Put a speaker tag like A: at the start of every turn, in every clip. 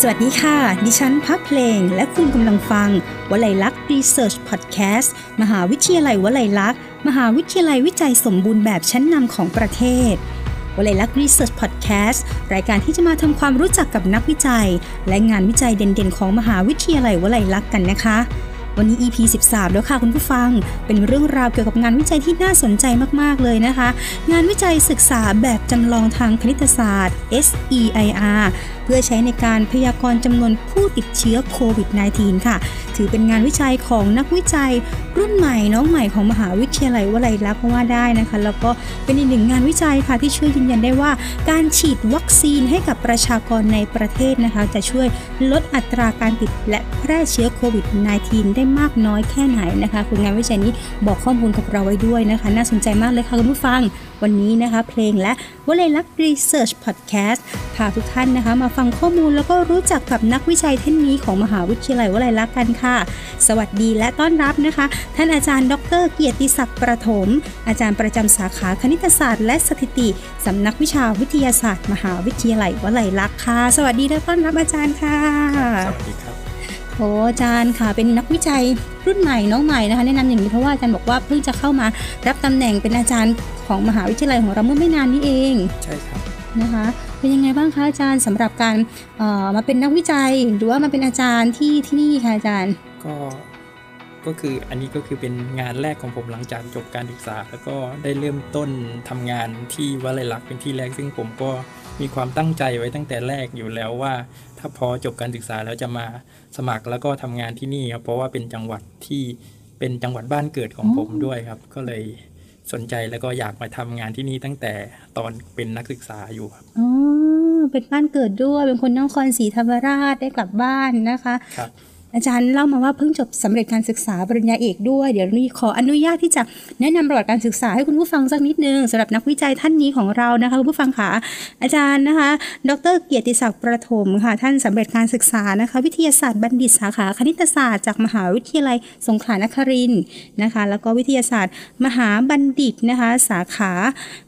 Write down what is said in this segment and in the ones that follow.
A: สวัสดีค่ะ ดิฉันพักเพลง และคุณกำลังฟัง วลัยลักษณ์รีเสิร์ชพอดแคสต์ มหาวิทยาลัยวลัยลักษณ์ มหาวิทยาลัยวิจัยสมบูรณ์แบบชั้นนำของประเทศ วลัยลักษณ์รีเสิร์ชพอดแคสต์ รายการที่จะมาทำความรู้จักกับนักวิจัย และงานวิจัยเด่นๆ ของมหาวิทยาลัยวลัยลักษณ์กันนะคะ วันนี้ EP 13 แล้วค่ะคุณผู้ฟัง เป็นเรื่องราวเกี่ยวกับงานวิจัยที่น่าสนใจมาก ๆ เลยนะคะ งานวิจัยศึกษาแบบจำลองทางคณิตศาสตร์ SEIR เพื่อใช้ในการพยากรณ์จำนวนผู้ติดเชื้อโควิด -19 ค่ะ ถือเป็นงานวิจัยของนักวิจัยรุ่นใหม่น้องใหม่ของมหาวิทยาลัยวลัยลักษณ์ว่าได้นะคะ แล้วก็เป็นอีกหนึ่งงานวิจัยค่ะที่ช่วยยืนยันได้ว่า การฉีดวัคซีนให้กับประชากรในประเทศนะคะ จะช่วยลดอัตราการติดและแพร่เชื้อโควิด -19 ได้มากน้อยแค่ไหนนะคะคืองานวิจัยนี้บอกข้อมูลกับเราไว้ด้วยนะคะ น่าสนใจมากเลยค่ะคุณผู้ฟัง วันนี้นะคะ เพลงและวลัยลักษณ์รีเสิร์ชพอดแคสต์พาทุกท่านนะคะ มาฟังข้อมูลแล้วก็รู้จักกับนักวิจัยท่านนี้ของมหาวิทยาลัยวลัยลักษณ์กันค่ะ สวัสดีและต้อนรับนะคะ ท่านอาจารย์ ดร เกียรติศักดิ์ประถม อาจารย์ประจำสาขาคณิตศาสตร์ และสถิติสำนักวิชาวิทยาศาสตร์ มหาวิทยาลัยวลัยลักษณ์ค่ะ สวัสดีและต้อนรับอาจารย์ค่ะ
B: สวัสดีครับ
A: โอ้อาจารย์ค่ะเป็นนักวิจัยรุ่นใหม่น้องใหม่นะคะแนะนำอย่างนี้เพราะว่าอาจารย์บอกว่าเพิ่งจะเข้ามารับตำแหน่งเป็นอาจารย์ของมหาวิทยาลัยของเราเมื่อไม่นานนี้เอง
B: ใช่ครับ
A: นะคะเป็นยังไงบ้างคะอาจารย์สำหรับการเอ่อมาเป็นนักวิจัยหรือว่ามาเป็นอาจารย์ที่ที่นี่ค่ะอาจารย์
B: ก็ก็คืออันนี้ก็คือเป็นงานแรกของผมหลังจากจบการศึกษา แล้วก็ได้เริ่มต้นทำงานที่วลัยลักษณ์เป็นที่แรกซึ่งผมก็มีความตั้งใจไว้ตั้งแต่แรกอยู่แล้วว่า ถ้าพอจบการศึกษาแล้วจะมาสมัครแล้วก็ทำงานที่นี่ครับเพราะว่าเป็นจังหวัดที่เป็นจังหวัดบ้านเกิดของผมด้วยครับ ก็เลยสนใจแล้วก็อยากมาทำงานที่นี่ตั้งแต่ตอนเป็นนักศึกษาอยู่ครับ
A: อ๋อเป็นบ้านเกิดด้วยเป็นคนนครศรีธรรมราชได้กลับบ้านนะคะ
B: ครับ
A: อาจารย์เล่ามาว่าเพิ่งจบสำเร็จการศึกษาปริญญาเอกด้วย เดี๋ยวนี้ขออนุญาตที่จะแนะนำประวัติการศึกษาให้คุณผู้ฟังสักนิดนึงสำหรับนักวิจัยท่านนี้ของเรานะคะคุณผู้ฟังค่ะอาจารย์นะคะ ดร เกียรติศักดิ์ประถมค่ะ ท่านสำเร็จการศึกษานะคะ วิทยาศาสตร์บัณฑิตสาขาคณิตศาสตร์จากมหาวิทยาลัยสงขลานครินนะคะ แล้วก็วิทยาศาสตร์ มหาบัณฑิตนะคะ สาขา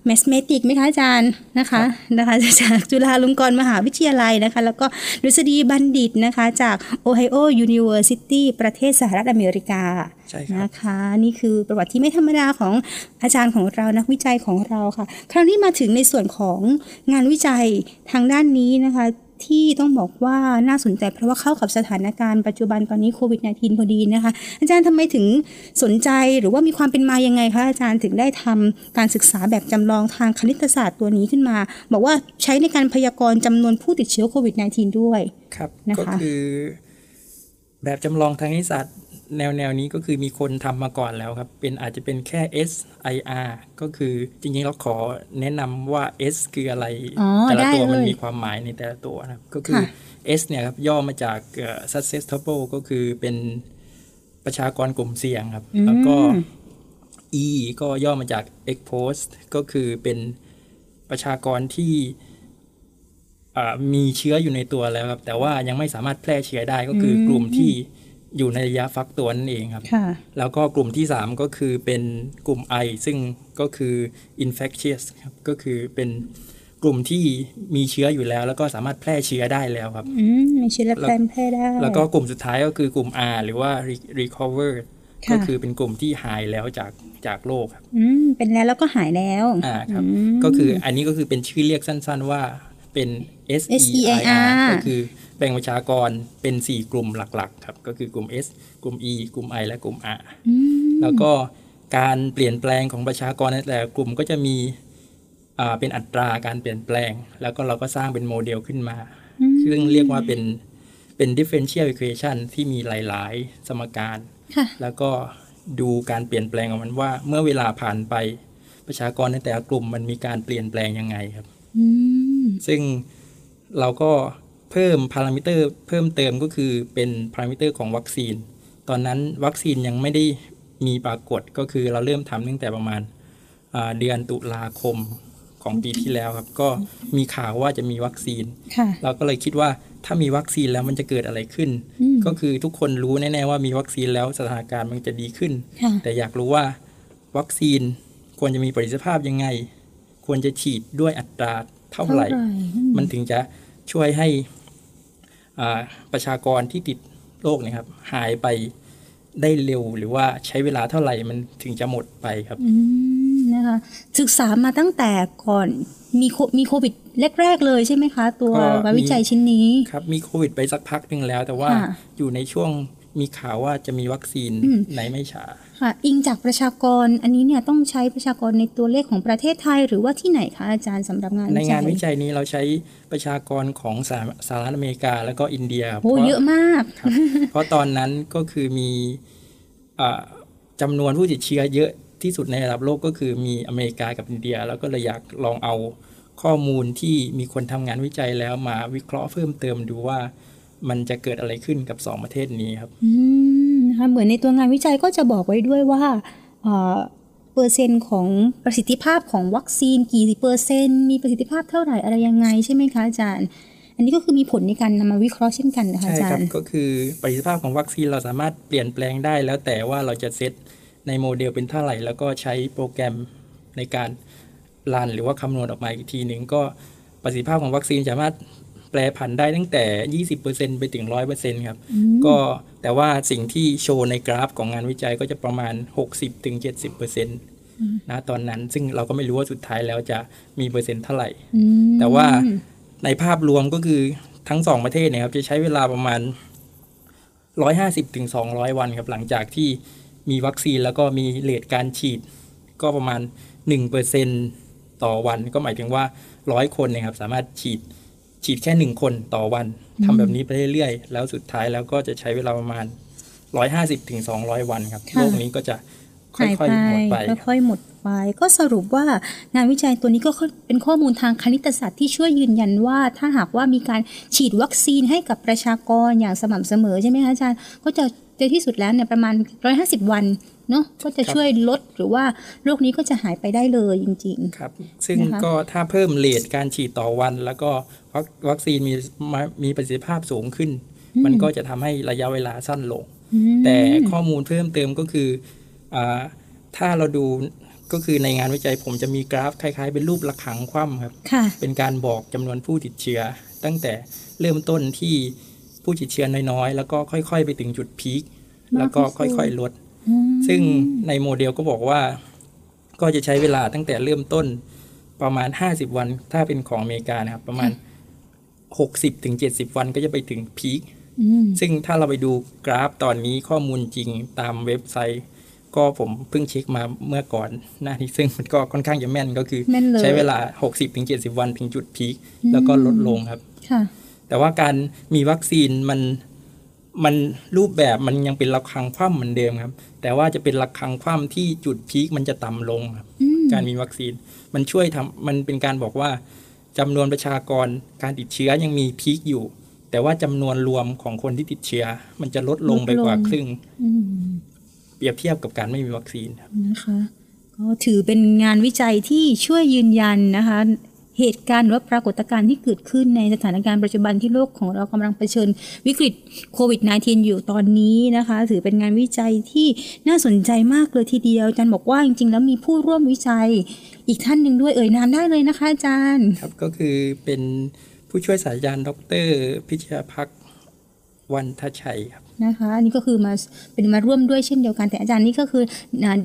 A: แมสเมติกไหมคะอาจารย์นะคะนะคะจากจุฬาลงกรณ์มหาวิทยาลัยนะคะ แล้วก็ดุษฎีบัณฑิตนะคะ จาก Ohio University ประเทศสหรัฐอเมริกา
B: ใช่ครับ
A: นะคะ นี่คือประวัติที่ไม่ธรรมดาของอาจารย์ของเรานักวิจัยของเราค่ะ คราวนี้มาถึงในส่วนของงานวิจัยทางด้านนี้นะคะที่ต้องบอกว่าน่าสนใจเพราะว่าเข้ากับสถานการณ์ปัจจุบันตอนนี้โควิด -19 พอดีนะคะ อาจารย์ทำไมถึงสนใจหรือว่ามีความเป็นมายังไงคะอาจารย์ถึงได้ทำการศึกษาแบบจำลองทางคณิตศาสตร์ตัวนี้ขึ้นมา บอกว่าใช้ในการพยากรณ์จำนวนผู้ติดเชื้อโควิด -19 ด้วย
B: ครับ
A: นะคะ
B: ก็คือ แบบจำลองทางนิสสัตว์แนวแนวนี้ก็คือมีคนทำมาก่อนแล้วครับ เป็นอาจจะเป็นแค่ SIR ก็คือจริงๆเราขอแนะนำว่า S คืออะไร
A: อ๋อ
B: แต่ละตัว
A: ได้เลย
B: มันมีความหมายในแต่ละตัวนะครับ ก็คือ
A: ค่ะ
B: S เนี่ยครับย่อมาจากเอ่อ susceptible ก็คือเป็นประชากรกลุ่มเสี่ยงครับ แล้วก็ E ก็ย่อมาจาก exposed ก็คือเป็นประชากรที่อ่า มีเชื้ออยู่ในตัวแล้วครับ แต่ว่ายังไม่สามารถแพร่เชื้อได้ก็คืออ
A: ม
B: กลุ่มที่อยู่ในระยะฟักตัวนั่นเองครับ
A: ค่ะ
B: แล้วก็กลุ่มที่ 3 ก็คือเป็นกลุ่ม I ซึ่งก็คือ infectious ครับก็คือเป็นกลุ่มที่มีเชื้ออยู่แล้ว แล้วก็สามารถแพร่เชื้อได้แล้วครับ
A: อืมมีเชื้อและแพร่แพร่ได้
B: แล้วก็กลุ่มสุดท้ายก็คือกลุ่ม R หรือว่า re- recover
A: ค่ะ
B: ก็คือเป็นกลุ่มที่หายแล้วจากจากโรคครับ
A: อืมเป็นแล้วแล้วก็หายแล้ว
B: อ่าครับ
A: อืม
B: ก็คืออันนี้ก็คือเป็นชื่อเรียกสั้น ๆ ว่า เป็น SEIR
A: SEIR
B: ก็คือแบ่งประชากรเป็น 4 กลุ่มหลักๆครับก็คือกลุ่ม S กลุ่ม E กลุ่ม I และกลุ่ม R
A: อืม
B: แล้วก็การเปลี่ยนแปลงของประชากรในแต่ละกลุ่มก็จะมีอ่าเป็นอัตราการเปลี่ยนแปลง แล้วก็เราก็สร้างเป็นโมเดลขึ้นมาซึ่งเรียกว่าเป็นเป็น differential equation ที่มีหลาย ๆ สมการ
A: ค่ะ
B: แล้วก็ดูการเปลี่ยนแปลงของมันว่า เมื่อเวลาผ่านไปประชากรในแต่ละกลุ่มมันมีการเปลี่ยนแปลงยังไงครับ
A: อืม
B: ซึ่งเราก็เพิ่มพารามิเตอร์เพิ่มเติมก็คือเป็นพารามิเตอร์ของวัคซีน ตอนนั้นวัคซีนยังไม่ได้มีปรากฏก็คือเราเริ่มทำตั้งแต่ประมาณอ่าเดือนตุลาคมของปีที่แล้วครับ ก็มีข่าวว่าจะมีวัคซีน
A: ค่ะ
B: เราก็เลยคิดว่าถ้ามีวัคซีนแล้วมันจะเกิดอะไรขึ้น
A: อืม
B: ก็คือทุกคนรู้แน่ๆว่ามีวัคซีนแล้วสถานการณ์มันจะดีขึ้น
A: ค่ะ
B: แต่อยากรู้ว่าวัคซีนควรจะมีประสิทธิภาพยังไง ควรจะฉีดด้วยอัตรา เท่าไหร่ มันถึงจะช่วยให้อ่าประชากรที่ติดโรคเนี่ยครับ หายไปได้เร็วหรือว่าใช้เวลาเท่าไหร่มันถึงจะหมดไปครับ
A: อืมนะคะศึกษามาตั้งแต่ก่อนมีโคมีโควิดแรก ๆ เลยใช่ไหมคะ ตัว
B: ก็
A: งานวิจัยชิ้นนี้
B: ครับมีโควิดไปสักพักหนึ่งแล้ว แต่ว่า
A: ค่ะ
B: อยู่ในช่วง มีข่าวว่าจะมีวัคซีน
A: อืม
B: ในไม่ช้า
A: ค่ะ อิงจากประชากรอันนี้เนี่ยต้องใช้ประชากรในตัวเลขของประเทศไทย หรือว่าที่ไหนคะอาจารย์สำหรับงาน
B: ใน
A: วิจัย
B: งานวิจัยนี้เราใช้ประชากรของสหสหรัฐอเมริกาแล้วก็อินเดียครับ
A: โอ้
B: เพราะ
A: เยอะมาก
B: ครับเพราะตอนนั้นก็คือมีอ่าจำานวนผู้ติดเชื้อเยอะที่สุดในระดับโลกก็คือมีอเมริกากับอินเดีย แล้วก็เลยอยากลองเอาข้อมูลที่มีคนทำงานวิจัยแล้วมาวิเคราะห์เพิ่มเติมดูว่า มันจะเกิดอะไรขึ้นกับสองประเทศนี้ครับ
A: อืมนะคะเหมือนในตัวงานวิจัยก็จะบอกไว้ด้วยว่าเอ่อเปอร์เซ็นต์ของประสิทธิภาพของวัคซีนกี่เปอร์เซ็นต์มีประสิทธิภาพเท่าไหร่อะไรยังไงใช่ไหมคะอาจารย์ อันนี้ก็คือมีผลในการนำมาวิเคราะห์เช่นกันนะคะ
B: ใช่
A: อาจารย์
B: ครับก็คือประสิทธิภาพของวัคซีนเราสามารถเปลี่ยนแปลงได้ แล้วแต่ว่าเราจะเซตในโมเดลเป็นเท่าไหร่ แล้วก็ใช้โปรแกรมในการ run หรือว่าคำนวณออกมาอีกทีหนึ่งก็ประสิทธิภาพของวัคซีนสามารถ แปลผันได้ตั้งแต่ 20%ไปถึง 100%ครับ ก็แต่ว่าสิ่งที่โชว์ในกราฟของงานวิจัยก็จะประมาณ 60-70%นะตอนนั้นซึ่งเราก็ไม่รู้ว่าสุดท้ายแล้วจะมีเปอร์เซ็นต์เท่าไหร่
A: อืม
B: แต่ว่าในภาพรวมก็คือทั้งสองประเทศเนะครับ จะใช้เวลาประมาณ 150ถึง200วันครับ หลังจากที่มีวัคซีนแล้วก็มีเลทการฉีด ก็ประมาณ 1%ต่อวันก็หมายถึงว่า 100 คนเนยครับ สามารถฉีด ฉีดแค่1คนต่อวันทำแบบนี้ไปเรื่อยๆ แล้วสุดท้ายแล้วก็จะใช้เวลาประมาณ150ถึง200วันครับ
A: ค่ะ
B: โรคนี้ก็จะค่
A: หาย
B: อยๆหมดไป
A: ไปค่อยๆหมดไป ก็สรุปว่างานวิจัยตัวนี้ก็เป็นข้อมูลทางคณิตศาสตร์ที่ช่วยยืนยันว่า ถ้าหากว่ามีการฉีดวัคซีนให้กับประชากรอย่างสม่ำเสมอใช่ไหมคะอาจารย์ก็จะในที่สุดแล้วเนี่ยประมาณ 150 วัน เนาะก็จะ
B: ครับ
A: ช่วยลดหรือว่าโรคนี้ก็จะหายไปได้เลยจริง
B: ครับ ซึ่ง
A: นะคะ
B: ก็ถ้าเพิ่มเลทการฉีดต่อวัน แล้วก็วัควัคซีนมีมามีประสิทธิภาพสูงขึ้น มันก็จะทำให้ระยะเวลาสั้นลง
A: ๆอืม
B: แต่ข้อมูลเพิ่มเติมก็คืออาถ้าเราดูก็คือในงานวิจัยผมจะมีกราฟคล้ายๆ เป็นรูประฆังคว่ำครับ
A: ค่ะ
B: เป็นการบอกจำนวนผู้ติดเชื้อ ตั้งแต่เริ่มต้นที่ผู้ติดเชื้อน้อยๆ แล้วก็ค่อยๆ ไปถึงจุดพีคแล้วก็ค่อยๆ ลด
A: อืม
B: ซึ่งในโมเดลก็บอกว่า ก็จะใช้เวลาตั้งแต่เริ่มต้นประมาณ 50 วัน ถ้าเป็นของอเมริกานะครับ ประมาณ 60ถึง70 วันก็จะไปถึงพีค
A: อืม
B: ซึ่งถ้าเราไปดูกราฟตอนนี้ข้อมูลจริงตามเว็บไซต์ ก็ผมเพิ่งเช็คมาเมื่อก่อนหน้านี้ซึ่งมันก็ค่อนข้างจะแม่นก็คือ
A: แม่นเลย
B: ใช้เวลา 60ถึง70 วันถึงจุดพีคแล้วก็ลดลงครับ
A: ค่ะ
B: แต่ว่าการมีวัคซีนมัน มันรูปแบบมันยังเป็นระฆังคว่ำเหมือนเดิมครับ แต่ว่าจะเป็นระฆังคว่ำที่จุดพีคมันจะต่ำลงครับ
A: อืม
B: การมีวัคซีน มันช่วยทำมันเป็นการบอกว่าจำนวนประชากรการติดเชื้อยังมีพีคอยู่ แต่ว่าจำนวนรวมของคนที่ติดเชื้อ มันจะลดลงไปกว่าครึ่ง
A: อืม
B: เปรียบเทียบกับการไม่มีวัคซีนครับ
A: นะคะก็ถือเป็นงานวิจัยที่ช่วยยืนยันนะคะ เหตุการณ์หรือปรากฏการณ์ที่เกิดขึ้นในสถานการณ์ปัจจุบันที่โลกของเรากำลังเผชิญวิกฤตโควิด -19 อยู่ตอนนี้นะคะ ถือเป็นงานวิจัยที่น่าสนใจมากเลยทีเดียวอาจารย์บอกว่าจริงๆ แล้วมีผู้ร่วมวิจัยอีกท่านหนึ่งด้วยเอ่ยนามได้เลยนะคะอาจารย์
B: ครับก็คือเป็นผู้ช่วยศาสตราจารย์ ดร พิชยาพักวันทชัยครับ
A: นะคะอันนี้ก็คือมาเป็นมาร่วมด้วยเช่นเดียวกัน แต่อาจารย์นี่ก็คืออ่า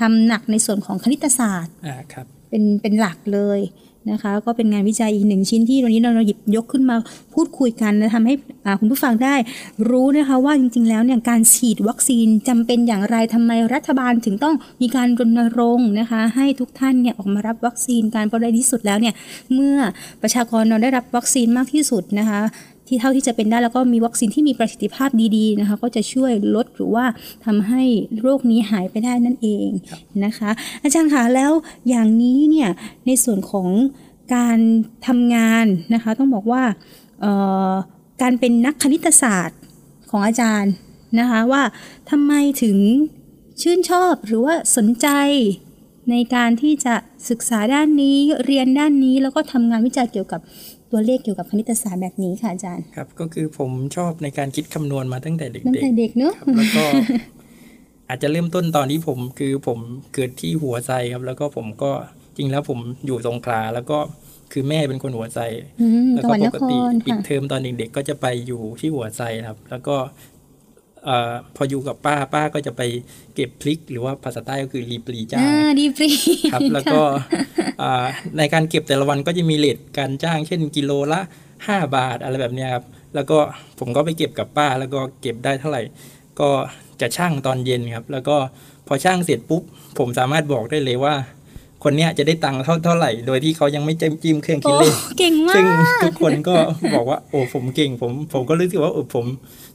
A: ทำหนักในส่วนของคณิตศาสตร์
B: อ่าครับ
A: เป็นเป็นหลักเลยนะคะ ก็เป็นงานวิจัยอีกหนึ่งชิ้นที่วันนี้เราหยิบยกขึ้นมาพูดคุยกันและทำให้อ่าคุณผู้ฟังได้รู้นะคะว่าจริง ๆ แล้วเนี่ยการฉีดวัคซีนจำเป็นอย่างไรทำไมรัฐบาลถึงต้องมีการรณรงค์นะคะ ให้ทุกท่านเนี่ยออกมารับวัคซีนการเพราะในที่สุดแล้วเนี่ยเมื่อประชากรเราได้รับวัคซีนมากที่สุดนะคะ ที่เท่าที่จะเป็นได้แล้วก็มีวัคซีนที่มีประสิทธิภาพดีๆนะคะก็จะช่วยลดหรือว่าทำให้โรคนี้หายไปได้นั่นเองนะคะ อาจารย์คะแล้วอย่างนี้เนี่ยในส่วนของการทำงานนะคะต้องบอกว่าการเป็นนักคณิตศาสตร์ของอาจารย์นะคะว่าทำไมถึงชื่นชอบหรือว่าสนใจในการที่จะศึกษาด้านนี้เรียนด้านนี้แล้วก็ทำงานวิจัยเกี่ยวกับ ตัวเลขเกี่ยวกับคณิตศาสตร์แบบนี้ค่ะอาจารย์
B: ครับก็คือผมชอบในการคิดคำนวณมาตั้งแต่เด็
A: ตั้ง
B: ก
A: แต่เด็กเนอะ
B: ๆครับแล้วก็อาจจะเริ่มต้นตอนที่ผมคือผมเกิดที่หัวใจครับ แล้วก็ผมก็จริงแล้วผมอยู่สงขลาแล้วก็คือแม่เป็นคนหัวไซ
A: อืม
B: แล้ว
A: จังห
B: ก็
A: วัด
B: ป
A: น
B: ก
A: ค
B: ติ
A: ร
B: ปิด
A: ค่ะ
B: เทอมตอนเด็กๆก็จะไปอยู่ที่หัวไซครับ แล้วก็เอ่อพออยู่กับป้าป้าก็จะไปเก็บพริก หรือว่าภาษาใต้ก็คือรีปลีจ้าง
A: อ่าดีฟรี
B: ครับ แล้วก็อ่าในการเก็บแต่ละวันก็จะมีเลทการจ้าง เช่นกิโลละ 5 บาทอะไรแบบเนี้ยครับ แล้วก็ผมก็ไปเก็บกับป้า แล้วก็เก็บได้เท่าไหร่ ก็จะช่างตอนเย็นครับ แล้วก็พอช่างเสร็จปุ๊บ ผมสามารถบอกได้เลยว่า คนเนี้ยจะได้ตังค์เท่าเท่าไหร่ โดยที่เขายังไม่จิ้มจิ้มเครื่องคิ
A: โอ้
B: ดเลข
A: เก่งมา
B: ซึ่ง
A: ก
B: ทุกคนก็บอกว่า โอ้ผมเก่งผมผมก็รู้สึกว่าเออผม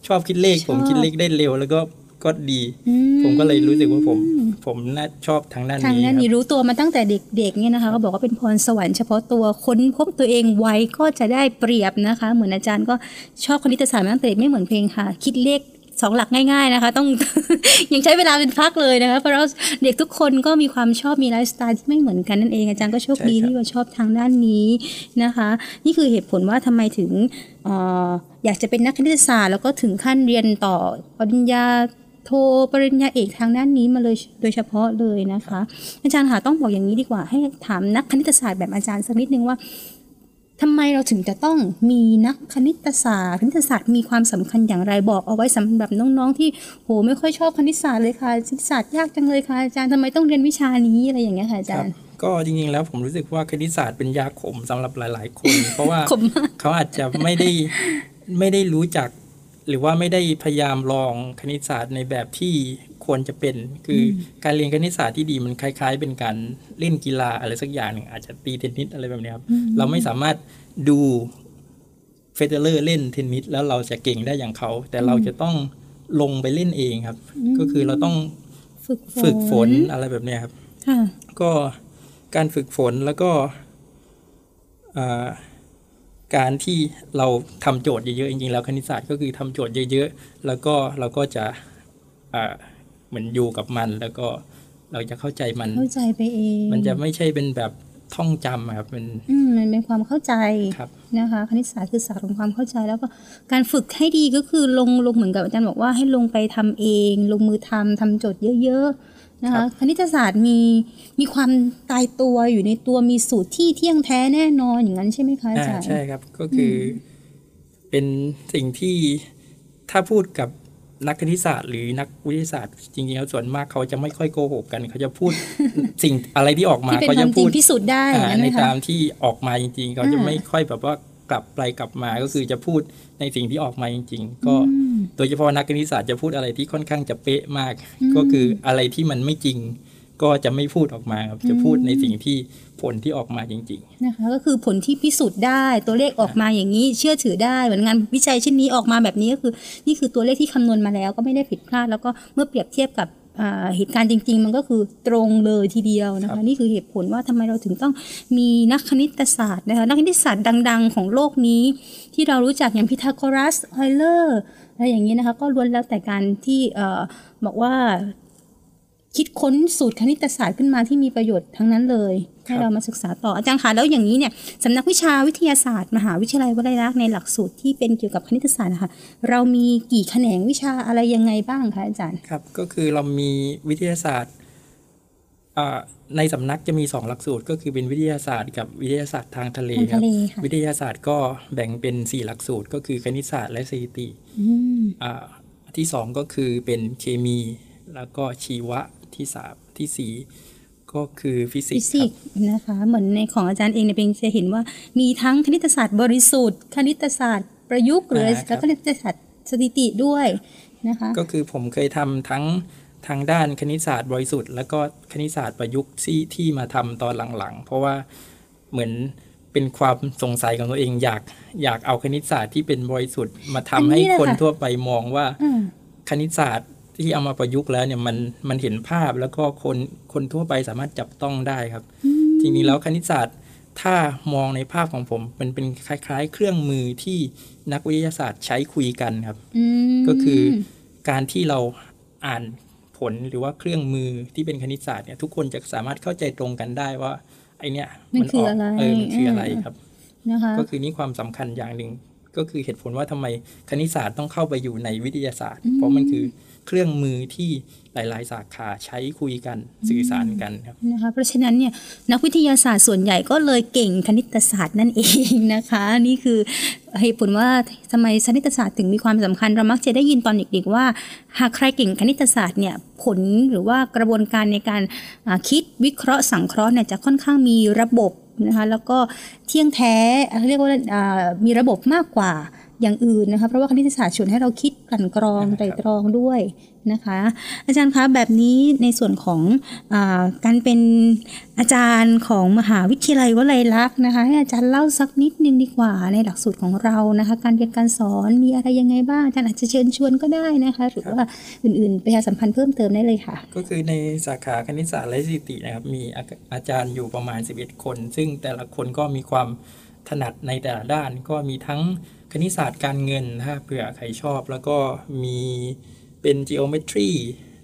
B: ชอบคิดเลข
A: ชอบ
B: ผมคิดเลขได้เร็วแล้วก็ก็ดี
A: อื
B: ผมก็เลยรู้สึกว่าผม ผมน่าชอบทางด้าน
A: ทาง
B: นี้
A: นั้น
B: ครับ
A: นี่รู้ตัวมาตั้งแต่เด็กๆเนี่ยนะคะก็บอกว่าเป็นพรสวรรค์เฉพาะตัวค้นพบตัวเองไว้ก็จะได้เปรียบนะคะ เหมือนอาจารย์ก็ชอบคณิตศาสตร์มาตั้งแต่เด็กไม่เหมือนเพลงค่ะ คิดเลข สองหลักง่ายๆนะคะ ต้องยังใช้เวลาเป็นพักเลยนะคะเพราะเราเด็กทุกคนก็มีความชอบมีไลฟ์สไตล์ที่ไม่เหมือนกันนั่นเองอาจารย์ก็โชคดี
B: ใช่ครับ
A: ที่ว่าชอบทางด้านนี้นะคะ นี่คือเหตุผลว่าทำไมถึงเอออยากจะเป็นนักคณิตศาสตร์ แล้วก็ถึงขั้นเรียนต่อปริญญาโทปริญญาเอกทางด้านนี้มาเลยโดยเฉพาะเลยนะคะ อาจารย์ค่ะต้องบอกอย่างนี้ดีกว่าให้ถามนักคณิตศาสตร์แบบอาจารย์สักนิดนึงว่า ทำไมเราถึงจะต้องมีนักคณิตศาสตร์คณิตศาสตร์มีความสำคัญอย่างไรบอกเอาไว้สำหรับน้องๆ ที่โหไม่ค่อยชอบคณิตศาสตร์เลยค่ะคณิตศาสตร์ยากจังเลยค่ะอาจารย์ทำไมต้องเรียนวิชานี้อะไรอย่างเงี้ยค่ะอา
B: ค
A: จา
B: รับ
A: รย์
B: ก็จริงๆแล้วผมรู้สึกว่าคณิตศาสตร์เป็นยาขมสำหรับหลาย ๆ คน เพราะว่า
A: ขมมาก
B: เขาอาจจะไม่ได้ไม่ได้รู้จัก หรือว่าไม่ได้พยายามลองคณิตศาสตร์ในแบบที่ ควรจะเป็น คือการเรียนคณิตศาสตร์ที่ดีมันคล้าย ๆ เป็นการเล่นกีฬาอะไรสักอย่างหนึ่งอาจจะตีเทนนิสอะไรแบบเนี้ยครับ เราไม่สามารถดูเฟเดอเรอร์เล่นเทนนิสแล้วเราจะเก่งได้อย่างเขา แต่เราจะต้องลงไปเล่นเองครับ ก็คือเราต้อง
A: ฝึก
B: ฝึกฝนอะไรแบบเนี้ยครับ
A: ค่ะ
B: ก็การฝึกฝนแล้วก็อ่าการที่เราทำโจทย์เยอะๆจริงๆแล้วคณิตศาสตร์ก็คือทำโจทย์เยอะ ๆ แล้วก็เราก็จะอ่า เหมือนอยู่กับมันแล้วก็เราจะเข้าใจมัน
A: เข้าใจไปเอง
B: มันจะไม่ใช่เป็นแบบท่องจำอะครับมัน
A: อืมมันเป็นความเข้าใจ
B: ครับ
A: นะคะ คณิตศาสตร์คือศาสตร์ของความเข้าใจแล้วก็การฝึกให้ดีก็คือลงลงเหมือนกับอาจารย์บอกว่าให้ลงไปทำเอง ลงมือทำทำโจทย์เยอะๆนะ
B: ครั
A: คะ
B: บ
A: คณิตศาสตร์มีมีความตายตัวอยู่ในตัวมีสูตรที่เที่ยงแท้แน่นอนอย่างนั้นใช่ไหมคะอา
B: อ่า
A: จารย์
B: ใช่ครับก็คืออเป็นสิ่งที่ถ้าพูดกับ นักคณิตศาสตร์หรือนักวิทยาศาสตร์จริงๆแล้วส่วนมากเขาจะไม่ค่อยโกหกกัน เขาจะพูดสิ่งอะไรที่ออกมา
A: ที่เป็น
B: เขา
A: ควา
B: จะ
A: มจ
B: พู
A: ริง
B: ด
A: พิสูจน์ได้อย่าง
B: อ่า
A: นั้น
B: ใน
A: ไหมคะ
B: ตามที่ออกมาจริง ๆ เขาจะ
A: อ่า
B: ไม่ค่อยแบบว่ากลับไปกลับมาก็คือจะพูดในสิ่งที่ออกมาจริง ๆ ก็
A: อืม
B: โดยเฉพาะนักคณิตศาสตร์จะพูดอะไรที่ค่อนข้างจะเป๊ะมาก ก็คืออะไรที่มันไม่จริง ก็จะไม่พูดออกมาครับจะพูดในสิ่งที่ผลที่ออกมาจริง
A: นะคะก็คือผลที่พิสูจน์ได้ตัวเลขออกมาอย่างนี้เชื่อถือได้เหมือนงานวิจัยชิ้นนี้ออกมาแบบนี้ก็คือ นี่คือตัวเลขที่คำนวณมาแล้วก็ไม่ได้ผิดพลาด แล้วก็เมื่อเปรียบเทียบกับอ่าเหตุการณ์จริง ๆ มันก็คือตรงเลยทีเดียวนะ
B: ครั
A: คะ
B: บ
A: นี่คือเหตุผลว่าทำไมเราถึงต้องมีนักคณิตศาสตร์นะคะนักคณิตศาสตร์ดัง ๆ ของโลกนี้ ที่เรารู้จักอย่างพีทาโกรัสไอเลอร์อะไรอย่างนี้นะคะก็ล้วนแล้วแต่การที่เอ่อบอกว่า คิดค้นสูตรคณิตศาสตร์ขึ้นมาที่มีประโยชน์ทั้งนั้นเลยให้เรามาศึกษาต่ออาจารย์คะแล้วอย่างนี้เนี่ยสำนักวิชาวิทยาศาสตร์ มหาวิทยาลัยวลัยลักษณ์ในหลักสูตรที่เป็นเกี่ยวกับคณิตศาสตร์นะคะเรามีกี่แขนงวิชาอะไรยังไงบ้างคะอาจารย์
B: ๆครับก็คือเรามีวิทยาศาสตร์อ่าในสำนักจะมีสองหลักสูตร ก็คือเป็นวิทยาศาสตร์กับวิทยาศาสตร์ทางทะเล
A: ทาง
B: ครั
A: ทะ
B: บ
A: เลค่ะ
B: วิทยาศาสตร์ก็แบ่งเป็นสี่หลักสูตร ก็คือคณิตศาสตร์และสถิติ
A: อืม
B: อ่าที่สองก็คือเป็นเคมี แล้วก็ชีวะ ที่สามที่สี่ก็คือฟิสิ
A: ฟิ
B: กส์ค
A: สิ
B: รั
A: ก
B: บ
A: ส์นะคะ เหมือนในของอาจารย์เองเนี่ยเป็นจะเห็นว่ามีทั้งคณิตศาสตร์บริสุทธิ์ คณิตศาสตร์ประยุกต์หรือ
B: อ่าครับ
A: แล้วก็คณิตศาสตร์สถิติด้วยนะคะ
B: ก็คือผมเคยทำทั้งทางด้านคณิตศาสตร์บริสุทธิ์ แล้วก็คณิตศาสตร์ประยุกต์ที่ที่มาทำตอนหลังๆ เพราะว่าเหมือนเป็นความสงสัยของตัวเองอยากอยากเอาคณิตศาสตร์ที่เป็นบริสุทธิ์มาทำ
A: อันนี้
B: ให้
A: แหละ
B: คน
A: ค่ะ
B: ทั่วไปมองว่า
A: อ่า
B: คณิตศาสตร์ ที่เอามาประยุกต์แล้วเนี่ยมันมันเห็นภาพแล้วก็คนคนทั่วไปสามารถจับต้องได้ครับ จริงๆแล้วคณิตศาสตร์ถ้ามองในภาพของผมมันเป็นคล้าย ๆ เครื่องมือที่นักวิทยาศาสตร์ใช้คุยกันครับ
A: อืม
B: ก็คือการที่เราอ่านผลหรือว่าเครื่องมือที่เป็นคณิตศาสตร์เนี่ยทุกคนจะสามารถเข้าใจตรงกันได้ว่า ไอเนี้ย
A: มันคืออะไร
B: เออมันคืออะไร
A: อ่า
B: ครับ
A: นะคะ
B: ก็คือนี่ความสำคัญอย่างหนึ่งก็คือเหตุผลว่าทำไมคณิตศาสตร์ต้องเข้าไปอยู่ในวิทยาศาสตร์ เพราะมันคือ เครื่องมือที่หลาย ๆ สาขาใช้คุยกันสื่อสารกันครับ
A: นะคะเพราะฉะนั้นเนี่ยนักวิทยาศาสตร์ส่วนใหญ่ก็เลยเก่งคณิตศาสตร์นั่นเองนะคะ นี่คือเหตุผลว่าทำไมคณิตศาสตร์ถึงมีความสำคัญเรามักจะได้ยินตอนเด็ก ๆ ว่า หากใครเก่งคณิตศาสตร์เนี่ยผลหรือว่ากระบวนการในการคิดวิเคราะห์สังเคราะห์เนี่ยจะค่อนข้างมีระบบนะคะแล้วก็เที่ยงแท้เรียกว่ามีระบบมากกว่า อย่างอื่นนะคะเพราะว่าคณิตศาสตร์ชวนให้เราคิดกลั่นกรอง
B: ครับ
A: ไตรตรองด้วยนะคะ อาจารย์คะแบบนี้ในส่วนของอาการเป็นอาจารย์ของมหาวิทยาลัยวลัยลักษณ์นะคะ ให้อาจารย์เล่าสักนิดนึงดีกว่าในหลักสูตรของเรานะคะ การเรียนการสอนมีอะไรยังไงบ้างอาจารย์อาจจะเชิญชวนก็ได้นะคะ หรือว่าอื่นๆประชาสัมพันธ์เพิ่มเติมได้เลยค่ะ
B: ก็คือในสาขาคณิตศาสตร์และสถิตินะครับมีอาอาจารย์อยู่ประมาณ 11 คน ซึ่งแต่ละคนก็มีความถนัดในแต่ละด้านก็มีทั้ง คณิตศาสตร์การเงินถ้าเผื่อใครชอบ แล้วก็มีเป็น geometry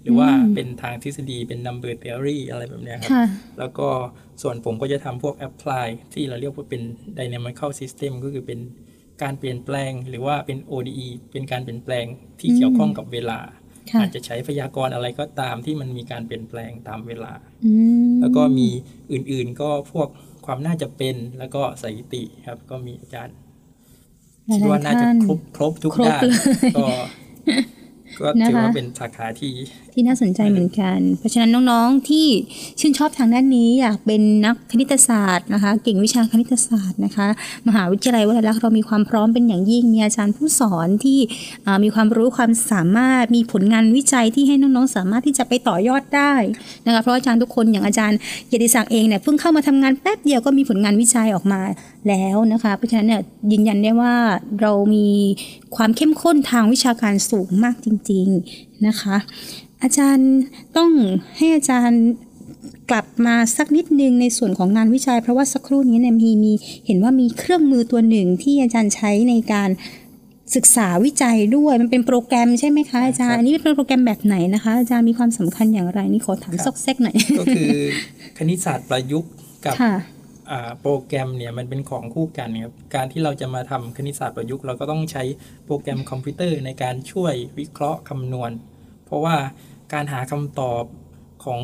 B: หรือว่า
A: อืม
B: เป็นทางทฤษฎีเป็น number theory อะไรแบบเนี้ยครับ
A: ค่ะ
B: แล้วก็ส่วนผมก็จะทำพวก apply ที่เราเรียกว่าเป็น dynamical system ก็คือเป็นการเปลี่ยนแปลง หรือว่าเป็น ODE เป็นการเปลี่ยนแปลงที่เกี่ยวข้องกับเวลา
A: ค่ะ
B: อาจจะใช้พยากรณ์อะไรก็ตามที่มันมีการเปลี่ยนแปลงตามเวลา
A: อืม
B: แล้วก็มีอื่นๆก็พวกความน่าจะเป็นแล้วก็สถิติครับ ก็มีอาจารย์
A: หลายๆ
B: คิดว่าน่าจะ
A: ท่าน
B: ครบครบทุก
A: ครบ
B: ด้าน
A: เลย
B: ก็ก็ถือ
A: นะคะ
B: ว่าเป็นสาขาที่
A: ที่น่าสนใจเหมือนกัน เพราะฉะนั้นน้องๆที่ชื่นชอบทางด้านนี้อยากเป็นนักคณิตศาสตร์นะคะ เก่งวิชาคณิตศาสตร์นะคะ มหาวิทยาลัยวลัยลักษณ์เรามีความพร้อมเป็นอย่างยิ่ง มีอาจารย์ผู้สอนที่มีความรู้ความสามารถมีผลงานวิจัยที่ให้น้องๆ สามารถที่จะไปต่อยอดได้นะคะเพราะอาจารย์ทุกคนอย่างอาจารย์เกียรติศักดิ์เองเนี่ยเพิ่งเข้ามาทำงานแป๊บเดียวก็มีผลงานวิจัยออกมาแล้วนะคะ เพราะฉะนั้นเนี่ยยืนยันได้ว่าเรามีความเข้มข้นทางวิชาการสูงมากจริง ๆนะคะ อาจารย์ต้องให้อาจารย์กลับมาสักนิดนึงในส่วนของงานวิจัย เพราะว่าสักครู่นี้เนี่ยมีมีเห็นว่ามีเครื่องมือตัวหนึ่งที่อาจารย์ใช้ในการศึกษาวิจัยด้วยมันเป็นโปรแกรมใช่ไหมคะอาจารย์ อันนี้เป็นโปรแกรมแบบไหนนะคะ อาจารย์มีความสำคัญอย่างไรนี่ขอถาม
B: ครับ
A: ซอกแซกหน่อย
B: ก็คือคณิตศาสตร์ประยุกต์กับ
A: ค่ะ
B: อ่าโปรแกรมเนี่ยมันเป็นของคู่กันครับการที่เราจะมาทำคณิตศาสตร์ประยุกต์ เราก็ต้องใช้โปรแกรมคอมพิวเตอร์ในการช่วยวิเคราะห์คำนวณ เพราะว่า การหาคำตอบของ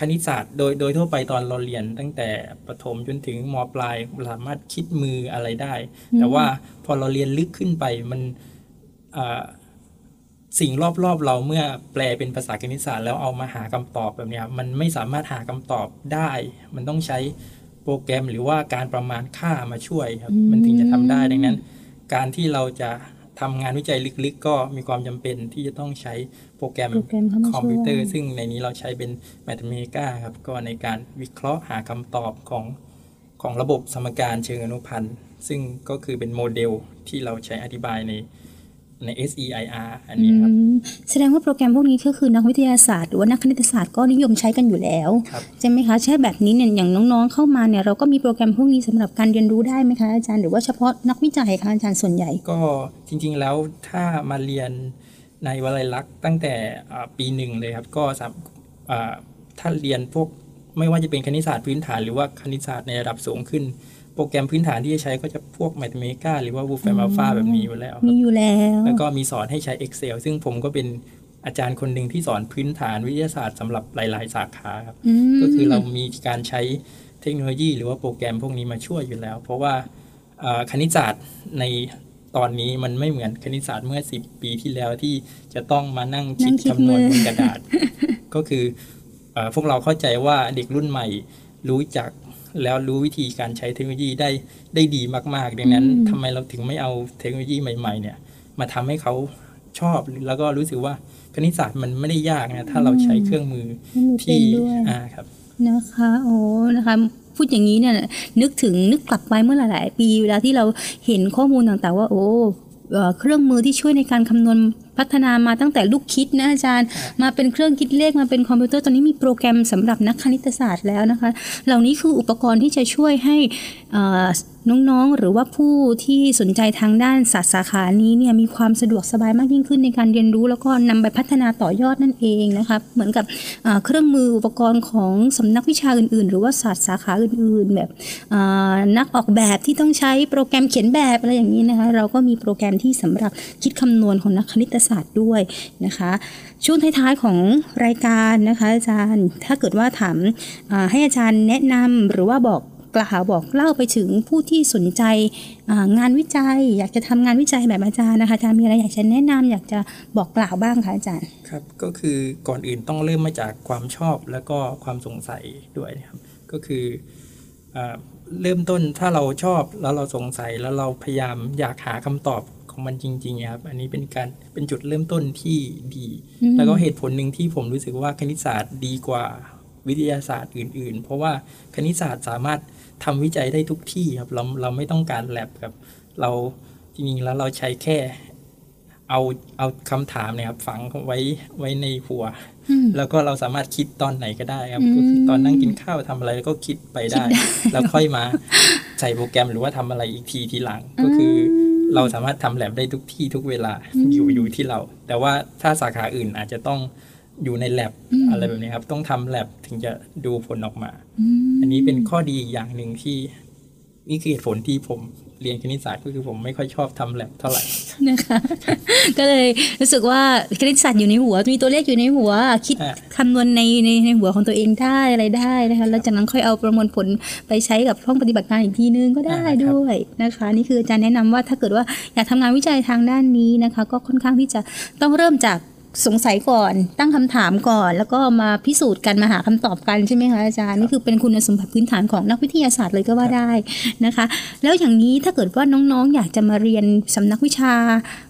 B: คณิตศาสตร์ โดยโดยทั่วไปตอนเราเรียนตั้งแต่ประถมจนถึงมปลายสามารถคิดมืออะไรได้ แต่ว่าพอเราเรียนลึกขึ้นไปมันอ่าสิ่งรอบๆ เราเมื่อแปลเป็นภาษาคณิตศาสตร์แล้วเอามาหาคำตอบแบบเนี้ยมันไม่สามารถหาคำตอบได้ มันต้องใช้โปรแกรมหรือว่าการประมาณค่ามาช่วยครับ
A: อืม
B: มันถึงจะทำได้ดังนั้น การที่เราจะ ทำงานวิจัยลึกๆ ก็มีความจำเป็นที่จะต้องใช้โปรแกรม
A: โปรแกรมเข้ามา
B: คอมพิวเตอร์
A: ช่วย
B: ซึ่งในนี้เราใช้เป็น Mathematica ครับ ก็ในการวิเคราะห์หาคำตอบของของระบบสมการเชิงอนุพันธ์ ซึ่งก็คือเป็นโมเดลที่เราใช้อธิบายใน ใน SEIR อันนี้ครครับ
A: อืมแสดงว่าโปรแกรมพวกนี้ก็คือนักวิทยาศาสตร์หรือว่านักคณิตศาสตร์ก็นิยมใช้กันอยู่แล้ว
B: ครับ
A: ใช่ไหมคะใช่แบบนี้เนี่ยอย่างน้องๆเข้ามาเนี่ยเราก็มีโปรแกรมพวกนี้สำหรับการเรียนรู้ได้ไหมคะอาจารย์หรือว่าเฉพาะนักวิจัยคะอาจารย์ส่วนใหญ่
B: ก็จริงๆแล้วถ้ามาเรียนในวลัยลักษณ์ตั้งแต่อ่าปีหนึ่งเลยครับก็สามอ่าถ้าเรียนพวกไม่ว่าจะเป็นคณิตศาสตร์พื้นฐานหรือว่าคณิตศาสตร์ในระดับสูงขึ้น โปรแกรมพื้นฐานที่จะใช้ก็จะพวก Mathematica หรือว่า Wolfram Alpha แบบนี้อยู่แล้วครับ
A: มีอยู่แล้ว
B: แล้วก็มีสอนให้ใช้ Excel ซึ่งผมก็เป็นอาจารย์คนหนึ่งที่สอนพื้นฐานวิทยาศาสตร์สำหรับหลาย ๆ สาขาครับ
A: ม
B: ก็คือเรามีการใช้เทคโนโลยีหรือว่าโปรแกรมพวกนี้มาช่วยอยู่แล้ว เพราะว่าเอ่อคณิตศาสตร์ในตอนนี้มันไม่เหมือนคณิตศาสตร์เมื่อ 10 ปีที่แล้วที่จะต้องมานั่งคิด
A: นั่งคิด
B: คำนวณ
A: มือ
B: บนกระดาษ ก็คือเออพวกเราเข้าใจว่าเด็กรุ่นใหม่รู้จัก แล้วรู้วิธีการใช้เทคโนโลยีได้ได้ดีมากๆ ดังนั้นทำไมเราถึงไม่เอาเทคโนโลยีใหม่ ๆ เนี่ย มาทำให้เขาชอบแล้วก็รู้สึกว่าคณิตศาสตร์มันไม่ได้ยากนะถ้าเราใช้เครื่องมือ
A: ให้มือเป็น
B: ที่
A: ด้วย
B: อ่าครับ
A: นะคะโอ้นะคะพูดอย่างนี้เนี่ยนึกถึงนึกกลับไปเมื่อหลาย ๆ ปีเวลาที่เราเห็นข้อมูลต่าง ๆ ว่าโอ้เอ่อเครื่องมือที่ช่วยในการคำนวณ พัฒนามาตั้งแต่ลูกคิดนะอาจารย์ มาเป็นเครื่องคิดเลขมาเป็นคอมพิวเตอร์ตอนนี้มีโปรแกรมสำหรับนักคณิตศาสตร์แล้วนะคะ เหล่านี้คืออุปกรณ์ที่จะช่วยให้เอ่อ น้องๆ หรือว่าผู้ที่สนใจทางด้านศาสตร์สาขานี้เนี่ยมีความสะดวกสบายมากยิ่งขึ้นในการเรียนรู้ แล้วก็นำไปพัฒนาต่อยอดนั่นเองนะคะเหมือนกับเครื่องมืออุปกรณ์ของสำนักวิชาอื่น ๆ หรือว่าศาสตร์สาขาอื่น ๆ แบบนักออกแบบที่ต้องใช้โปรแกรมเขียนแบบอะไรอย่างนี้นะคะเราก็มีโปรแกรมที่สำหรับคิดคำนวณของนักคณิตศาสตร์ด้วยนะคะช่วงท้ายๆของรายการนะคะอาจารย์ ถ้าเกิดว่าถามให้อาจารย์แนะนำหรือว่าบอก กล่าวบอกเล่าไปถึงผู้ที่สนใจงานวิจัย อยากจะทำงานวิจัยแบบอาจารย์นะคะอาจารย์มีอะไรอยากจะแนะนำอยากจะบอกกล่าวบ้างคะอาจารย์
B: ครับก็คือก่อนอื่นต้องเริ่มมาจากความชอบแล้วก็ความสงสัยด้วยครับก็คือเริ่มต้นถ้าเราชอบแล้วเราสงสัยแล้วเราพยายามอยากหาคำตอบของมันจริงๆครับอันนี้เป็นการเป็นจุดเริ่มต้นที่ดี แล้วก็เหตุผลหนึ่งที่ผมรู้สึกว่าคณิตศาสตร์ดีกว่าวิทยาศาสตร์อื่น ๆ เพราะว่าคณิตศาสตร์สามารถ ทำวิจัยได้ทุกที่ครับ เราเราไม่ต้องการแลบครับ เราจริงๆแล้วเราใช้แค่ เอาเอาคำถามเนี่ยครับ ฝังไว้ไว้ในหัว แล้วก็เราสามารถคิดตอนไหนก็ได้ครับก็คือตอนนั่งกินข้าวทำอะไรก็คิดไปได้ แล้วค่อยมาใส่โปรแกรมหรือว่าทำอะไรอีกทีทีหลังก็คือเราสามารถทำแลบได้ทุกที่ทุกเวลาอยู่อยู่ที่เรา แต่ว่าถ้าสาขาอื่นอาจจะต้อง อยู่ในแ lab อะไรแบบนี้ครับ ต้องทำ lab ถึงจะดูผลออกมา อันนี้เป็นข้อดีอย่างหนึ่งที่นี่คือเหตุผลที่ผมเรียนคณิตศาสตร์ก็คือผมไม่ค่อยชอบทำแ lab เท่าไหร่
A: นะคะก็เลยรู้สึกว่าคณิตศาสตร์อยู่ในหัว มีตัวเลขอยู่ในหัว คิดคำนวณในในในหัวของตัวเองได้อะไรได้นะคะแล้วจากนั้นค่อยเอาประมวลผลไปใช้กับห้องปฏิบัติการอีกทีนึงก็ได้ด้วยนะคะ นี่คืออาจารย์แนะนำว่าถ้าเกิดว่าอยากทำงานวิจัยทางด้านนี้นะคะ ก็ค่อนข้างที่จะต้องเริ่มจาก สงสัยก่อน ตั้งคำถามก่อน แล้วก็มาพิสูจน์กันมาหาคำตอบกันใช่ไหมคะอาจารย์นี่คือเป็นคุณสมบัติพื้นฐานของนักวิทยาศาสตร์เลยก็ว่าได้นะคะ แล้วอย่างนี้ถ้าเกิดว่าน้องๆ อยากจะมาเรียนสำนักวิชา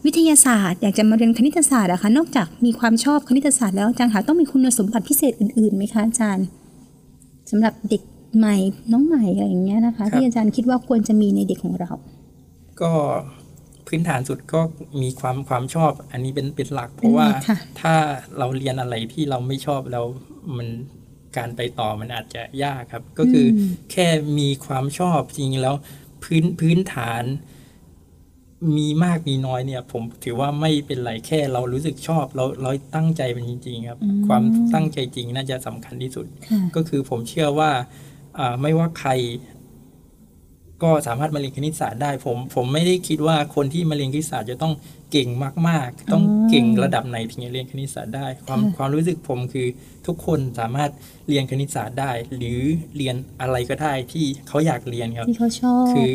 A: วิทยาศาสตร์ อยากจะมาเรียนคณิตศาสตร์อะคะนอกจากมีความชอบคณิตศาสตร์แล้วอาจารย์คะต้องมีคุณสมบัติพิเศษอื่นๆไหมคะอาจารย์สำหรับเด็กใหม่น้องใหม่อะไรอย่างเงี้ยนะคะ ที่อาจารย์คิดว่าควรจะมีในเด็กของเรา
B: ก็ พื้นฐานสุดก็มีความความชอบ อันนี้เป็นเป็นหลัก เพราะว่าถ้าเราเรียนอะไรที่เราไม่ชอบแล้วมันการไปต่อมันอาจจะยากครับ ก็คือแค่มีความชอบจริงแล้วพื้นพื้นฐาน มีมากมีน้อยเนี่ย ผมถือว่าไม่เป็นไรแค่เรารู้สึกชอบ เราเราตั้งใจเป็นจริง ๆ ครับ ความตั้งใจจริงน่าจะสำคัญที่สุด ก็คือผมเชื่อว่าไม่ว่าใคร ก็สามารถมาเรียนคณิตศาสตร์ได้ผมผมไม่ได้คิดว่าคนที่มาเรียนคณิตศาสตร์จะต้องเก่งมาก ๆ ต้องเก่งระดับไหนถึงจะเรียนคณิตศาสตร์ได้ ความความรู้สึกผมคือทุกคนสามารถเรียนคณิตศาสตร์ได้ หรือเรียนอะไรก็ได้ที่เขาอยากเรียนครับ
A: ที่เขาชอบ
B: คือ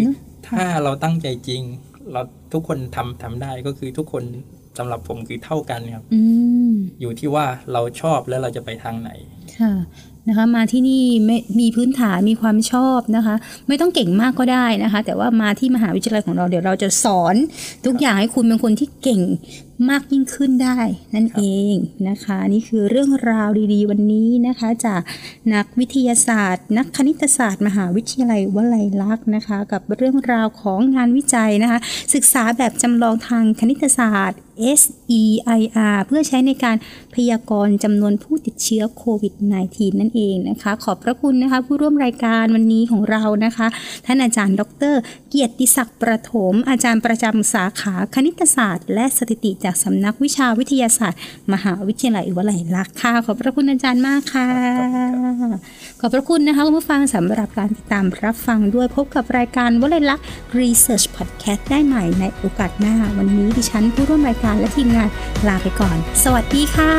B: ถ้าเราตั้งใจจริง เราทุกคนทำทำได้ก็คือทุกคนสำหรับผมคือเท่ากันครับอยู่ที่ว่าเราชอบแล้วเราจะไปทางไหน
A: ค่ะนะคะมาที่นี่ไม่มีพื้นฐานมีความชอบนะคะ ไม่ต้องเก่งมากก็ได้นะคะ แต่ว่ามาที่มหาวิทยาลัยของเราเดี๋ยวเราจะสอน ทุกอย่างให้คุณเป็นคนที่เก่งมากยิ่งขึ้นได้ นั่นเองนะคะ นี่คือเรื่องราวดีๆ วันนี้นะคะ จากนักวิทยาศาสตร์ นักคณิตศาสตร์ มหาวิทยาลัยวลัยลักษณ์นะคะ กับเรื่องราวของงานวิจัยนะคะ ศึกษาแบบจำลองทางคณิตศาสตร์ SEIR เพื่อใช้ในการพยากรณ์จำนวนผู้ติดเชื้อโควิด -19 นั่นเองนะคะ ขอบพระคุณนะคะ ผู้ร่วมรายการวันนี้ของเรานะคะ ท่านอาจารย์ ดร เกียรติศักดิ์ประถม อาจารย์ประจำสาขาคณิตศาสตร์ และสถิติจากสำนักวิชาวิทยาศาสตร์ มหาวิทยาลัยวลัยลักษณ์ค่ะ ขอบพระคุณอาจารย์มากค่ะ ขอบพระคุณนะคะคุณผู้ฟังสำหรับการติดตามรับฟังด้วยพบกับรายการวลัยลักษณ์ Research Podcast ได้ใหม่ในโอกาสหน้า วันนี้ดิฉันผู้ร่วมรายการและทีมงานลาไปก่อน สวัสดีค่ะ